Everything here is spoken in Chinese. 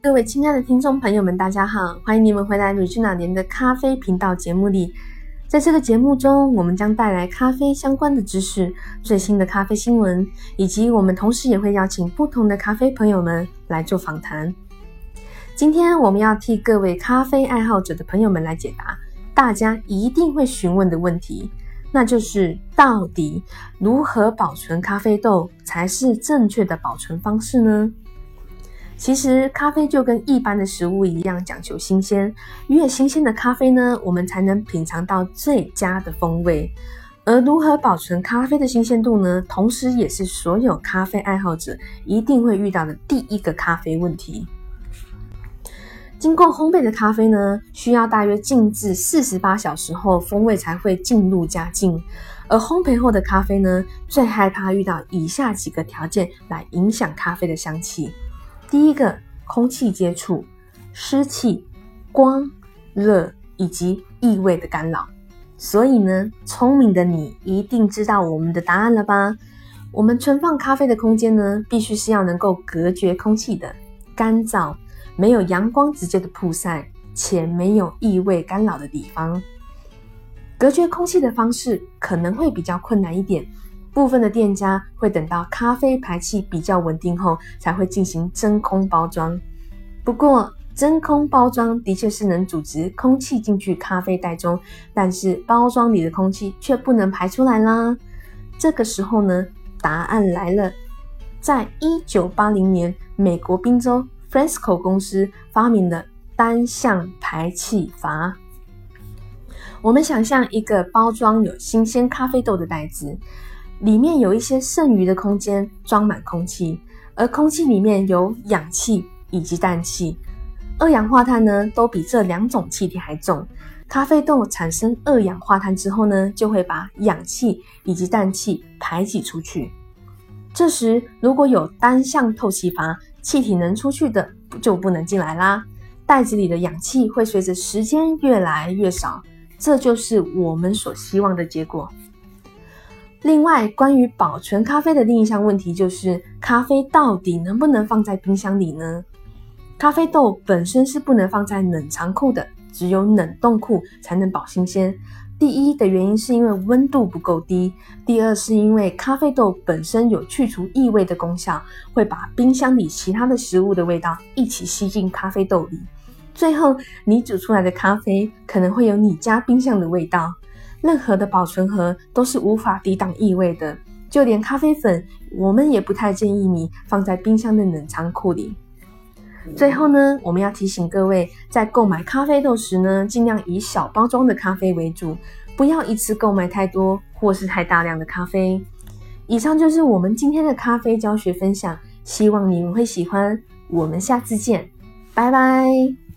各位亲爱的听众朋友们，大家好，欢迎你们回来瑞君老年的咖啡频道节目里。在这个节目中，我们将带来咖啡相关的知识、最新的咖啡新闻，以及我们同时也会邀请不同的咖啡朋友们来做访谈。今天我们要替各位咖啡爱好者的朋友们来解答大家一定会询问的问题，那就是到底如何保存咖啡豆才是正确的保存方式呢？其实咖啡就跟一般的食物一样，讲究新鲜。越新鲜的咖啡呢，我们才能品尝到最佳的风味。而如何保存咖啡的新鲜度呢？同时也是所有咖啡爱好者一定会遇到的第一个咖啡问题。经过烘焙的咖啡呢，需要大约静置四十八小时后，风味才会进入佳境。而烘焙后的咖啡呢，最害怕遇到以下几个条件来影响咖啡的香气。第一个，空气接触、湿气、光、热以及异味的干扰。所以呢，聪明的你一定知道我们的答案了吧？我们存放咖啡的空间呢，必须是要能够隔绝空气的、干燥、没有阳光直接的曝晒且没有异味干扰的地方。隔绝空气的方式可能会比较困难一点。部分的店家会等到咖啡排气比较稳定后，才会进行真空包装。不过，真空包装的确是能阻止空气进去咖啡袋中，但是包装里的空气却不能排出来啦。这个时候呢，答案来了。在一九八零年，美国宾州 Fresco 公司发明了单向排气阀。我们想象一个包装有新鲜咖啡豆的袋子。里面有一些剩余的空间装满空气，而空气里面有氧气以及氮气，二氧化碳呢都比这两种气体还重。咖啡豆产生二氧化碳之后呢，就会把氧气以及氮气排挤出去。这时如果有单向透气阀，气体能出去的就不能进来啦。袋子里的氧气会随着时间越来越少，这就是我们所希望的结果。另外，关于保存咖啡的另一项问题就是，咖啡到底能不能放在冰箱里呢？咖啡豆本身是不能放在冷藏库的，只有冷冻库才能保新鲜。第一的原因是因为温度不够低，第二是因为咖啡豆本身有去除异味的功效，会把冰箱里其他的食物的味道一起吸进咖啡豆里，最后你煮出来的咖啡可能会有你家冰箱的味道。任何的保存盒都是无法抵挡异味的，就连咖啡粉，我们也不太建议你放在冰箱的冷藏库里。最后呢，我们要提醒各位，在购买咖啡豆时呢，尽量以小包装的咖啡为主，不要一次购买太多或是太大量的咖啡。以上就是我们今天的咖啡教学分享，希望你们会喜欢。我们下次见，拜拜。